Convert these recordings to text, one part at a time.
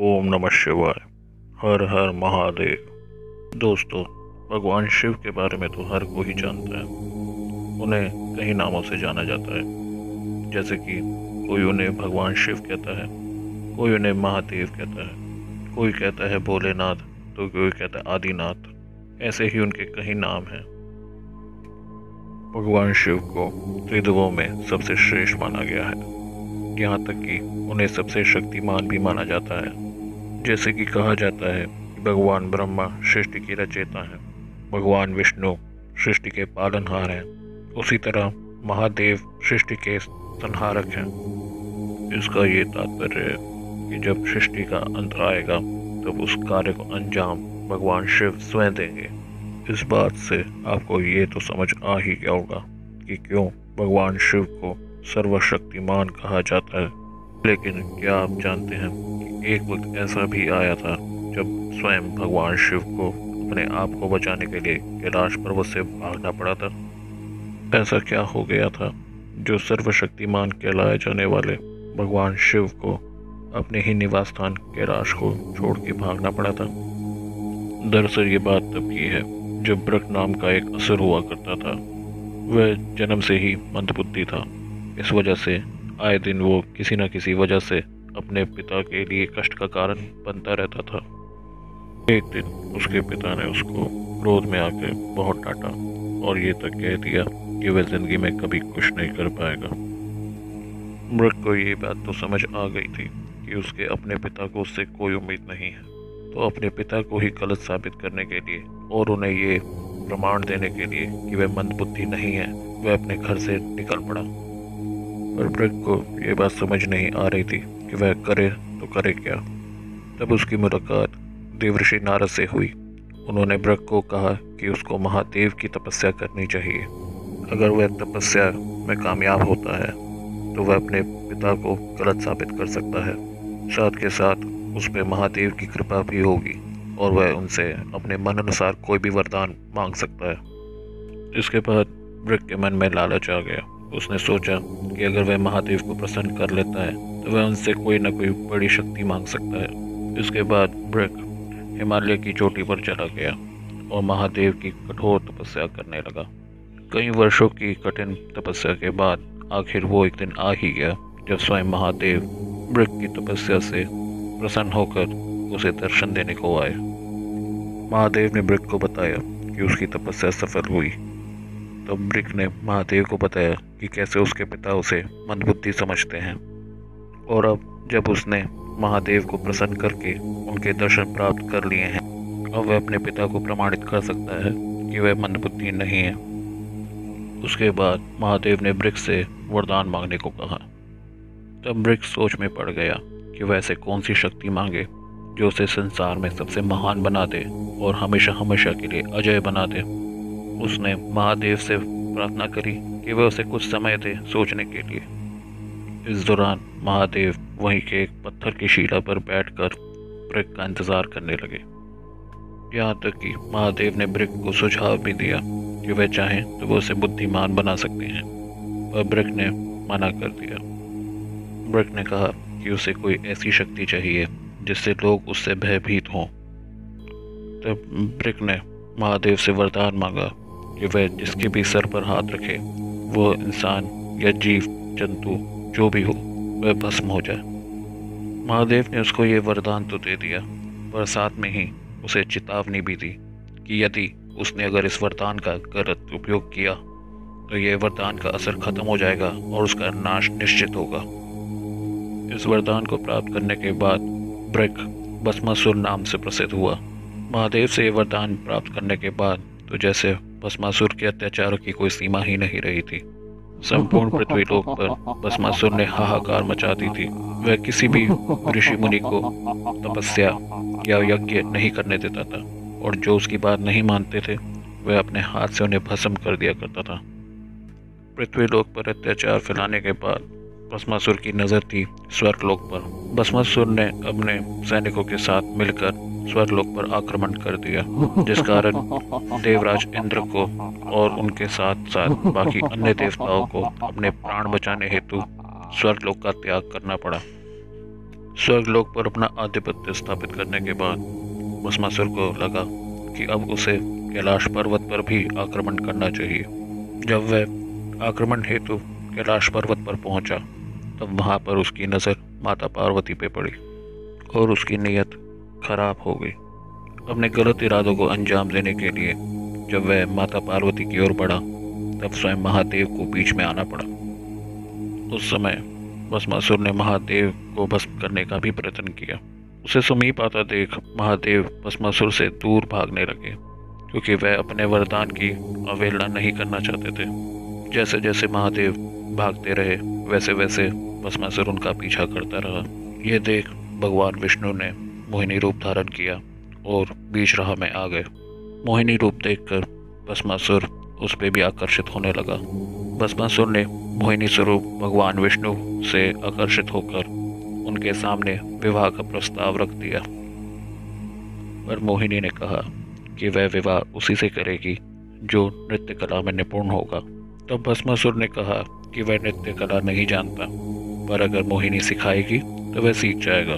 ओम नमः शिवाय, हर हर महादेव। दोस्तों, भगवान शिव के बारे में तो हर कोई जानता है। उन्हें कई नामों से जाना जाता है। जैसे कि कोई उन्हें भगवान शिव कहता है, कोई उन्हें महादेव कहता है, कोई कहता है भोलेनाथ तो कोई कहता है आदिनाथ। ऐसे ही उनके कई नाम हैं। भगवान शिव को त्रिदेवों में सबसे श्रेष्ठ माना गया है। यहाँ तक कि उन्हें सबसे शक्तिमान भी माना जाता है। जैसे कि कहा जाता है, भगवान ब्रह्मा सृष्टि की रचेता हैं। भगवान विष्णु सृष्टि के पालनहार हैं। उसी तरह महादेव सृष्टि के संहारक हैं। इसका ये तात्पर्य है कि जब सृष्टि का अंत आएगा, तब उस कार्य को अंजाम भगवान शिव स्वयं देंगे। इस बात से आपको ये तो समझ आ ही गया होगा कि क्यों भगवान शिव को सर्वशक्तिमान कहा जाता है। लेकिन क्या आप जानते हैं कि एक वक्त ऐसा भी आया था जब स्वयं भगवान शिव को अपने आप को बचाने के लिए कैलाश पर्वत से भागना पड़ा था? ऐसा क्या हो गया था जो सर्वशक्तिमान कहलाए जाने वाले भगवान शिव को अपने ही निवास स्थान कैलाश को छोड़ के भागना पड़ा था? दरअसल ये बात तब की है जब ब्रक नाम का एक असर हुआ करता था। वह जन्म से ही मंदबुद्धि था। इस वजह से आए दिन वो किसी न किसी वजह से अपने पिता के लिए कष्ट का कारण बनता रहता था। एक दिन उसके पिता ने उसको क्रोध में आकर बहुत डांटा और ये तक कह दिया कि वह ज़िंदगी में कभी कुछ नहीं कर पाएगा। मृत को ये बात तो समझ आ गई थी कि उसके अपने पिता को उससे कोई उम्मीद नहीं है। तो अपने पिता को ही गलत साबित करने के लिए और उन्हें ये प्रमाण देने के लिए कि वह मंदबुद्धि नहीं है, वह अपने घर से निकल पड़ा। पर ब्रग को ये बात समझ नहीं आ रही थी कि वह करे तो करे क्या। तब उसकी मुलाकात देवऋषि नारद से हुई। उन्होंने ब्रग को कहा कि उसको महादेव की तपस्या करनी चाहिए। अगर वह तपस्या में कामयाब होता है तो वह अपने पिता को गलत साबित कर सकता है। साथ के साथ उस पर महादेव की कृपा भी होगी और वह उनसे अपने मन अनुसार कोई भी वरदान मांग सकता है। इसके बाद ब्रग के मन में लालच आ गया। उसने सोचा कि अगर वह महादेव को प्रसन्न कर लेता है तो वह उनसे कोई ना कोई बड़ी शक्ति मांग सकता है। इसके बाद ब्रक हिमालय की चोटी पर चला गया और महादेव की कठोर तपस्या करने लगा। कई वर्षों की कठिन तपस्या के बाद आखिर वो एक दिन आ ही गया, जब स्वयं महादेव ब्रिक की तपस्या से प्रसन्न होकर उसे दर्शन देने को आए। महादेव ने ब्रिक को बताया कि उसकी तपस्या सफल हुई। तो ब्रिक ने महादेव को बताया कि कैसे उसके पिता उसे मंदबुद्धि समझते हैं। और अब जब उसने महादेव को प्रसन्न करके उनके दर्शन प्राप्त कर लिए हैं, अब वह अपने पिता को प्रमाणित कर सकता है कि वह मंदबुद्धि नहीं है। उसके बाद महादेव ने ब्रिक से वरदान मांगने को कहा। तब ब्रिक सोच में पड़ गया कि वह ऐसे कौन सी शक्ति मांगे जो उसे संसार में सबसे महान बना दे और हमेशा हमेशा के लिए अजय बना दे। उसने महादेव से प्रार्थना करी कि वह उसे कुछ समय दे सोचने के लिए। इस दौरान महादेव वहीं के एक पत्थर की शिला पर बैठकर ब्रिक का इंतज़ार करने लगे। यहाँ तक कि महादेव ने ब्रिक को सुझाव भी दिया कि वह चाहें तो वह उसे बुद्धिमान बना सकते हैं। पर ब्रिक ने मना कर दिया। ब्रिक ने कहा कि उसे कोई ऐसी शक्ति चाहिए जिससे लोग उससे भयभीत हों। तब ब्रिक ने महादेव से वरदान मांगा कि वह जिसके भी सर पर हाथ रखे, वो इंसान या जीव, जंतु, जो भी हो, वह भस्म हो जाए। महादेव ने उसको ये वरदान तो दे दिया, पर साथ में ही उसे चेतावनी भी दी कि यदि उसने अगर इस वरदान का गलत उपयोग किया तो यह वरदान का असर खत्म हो जाएगा और उसका नाश निश्चित होगा। इस वरदान को प्राप्त करने के बाद ब्रक भस्मासुर नाम से प्रसिद्ध हुआ। महादेव से ये वरदान प्राप्त करने के बाद तो जैसे भस्मासुर के अत्याचारों की कोई सीमा ही नहीं रही थी। संपूर्ण पृथ्वी लोक पर भस्मासुर ने हाहाकार मचा दी थी। वह किसी भी ऋषि मुनि को तपस्या या यज्ञ नहीं करने देता था, और जो उसकी बात नहीं मानते थे, वह अपने हाथ से उन्हें भस्म कर दिया करता था। पृथ्वी लोक पर अत्याचार फैलाने के बाद भस्मासुर की नज़र थी स्वर्गलोक पर। भस्मासुर ने अपने सैनिकों के साथ मिलकर स्वर्गलोक पर आक्रमण कर दिया, जिस कारण देवराज इंद्र को और उनके साथ साथ बाकी अन्य देवताओं को अपने प्राण बचाने हेतु स्वर्गलोक का त्याग करना पड़ा। स्वर्गलोक पर अपना आधिपत्य स्थापित करने के बाद भस्मासुर को लगा कि अब उसे कैलाश पर्वत पर भी आक्रमण करना चाहिए। जब वह आक्रमण हेतु कैलाश पर्वत पर पहुँचा, तब वहाँ पर उसकी नज़र माता पार्वती पे पड़ी और उसकी नीयत खराब हो गई। अपने गलत इरादों को अंजाम देने के लिए जब वह माता पार्वती की ओर बढ़ा, तब स्वयं महादेव को बीच में आना पड़ा। उस समय भस्मासुर ने महादेव को भस्म करने का भी प्रयत्न किया। उसे समीप आता देख महादेव भस्मासुर से दूर भागने लगे, क्योंकि वह अपने वरदान की अवहेलना नहीं करना चाहते थे। जैसे जैसे महादेव भागते रहे, वैसे वैसे भस्मासुर उनका पीछा करता रहा। यह देख भगवान विष्णु ने मोहिनी रूप धारण किया और बीच राह में आ गए। मोहिनी रूप देखकर भस्मासुर उस पर भी आकर्षित होने लगा। भस्मासुर ने मोहिनी स्वरूप भगवान विष्णु से आकर्षित होकर उनके सामने विवाह का प्रस्ताव रख दिया। पर मोहिनी ने कहा कि वह विवाह उसी से करेगी जो नृत्य कला में निपुण होगा। तब भस्मासुर ने कहा कि वह नृत्य कला नहीं जानता, पर अगर मोहिनी सिखाएगी तो वह सीख जाएगा।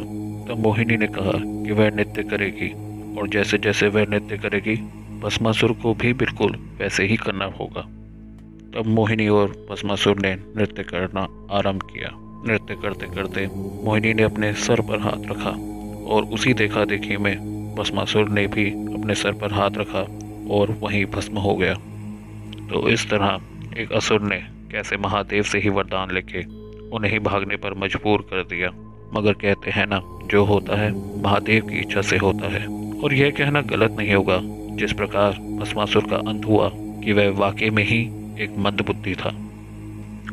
तब मोहिनी ने कहा कि वह नृत्य करेगी और जैसे जैसे वह नृत्य करेगी, भस्मासुर को भी बिल्कुल वैसे ही करना होगा। तब मोहिनी और भस्मासुर ने नृत्य करना आरंभ किया। नृत्य करते करते मोहिनी ने अपने सर पर हाथ रखा और उसी देखा देखी में भस्मासुर ने भी अपने सर पर हाथ रखा और वहीं भस्म हो गया। तो इस तरह एक असुर ने कैसे महादेव से ही वरदान लेके उन्हें भागने पर मजबूर कर दिया। मगर कहते हैं ना, जो होता है, महादेव की इच्छा से होता है। और यह कहना गलत नहीं होगा। जिस प्रकार भस्मासुर का अंत हुआ कि वह वाकई में ही एक मंदबुद्धि था।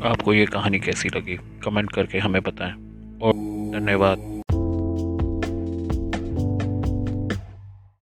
आपको ये कहानी कैसी लगी? कमेंट करके हमें बताएँ। और धन्यवाद।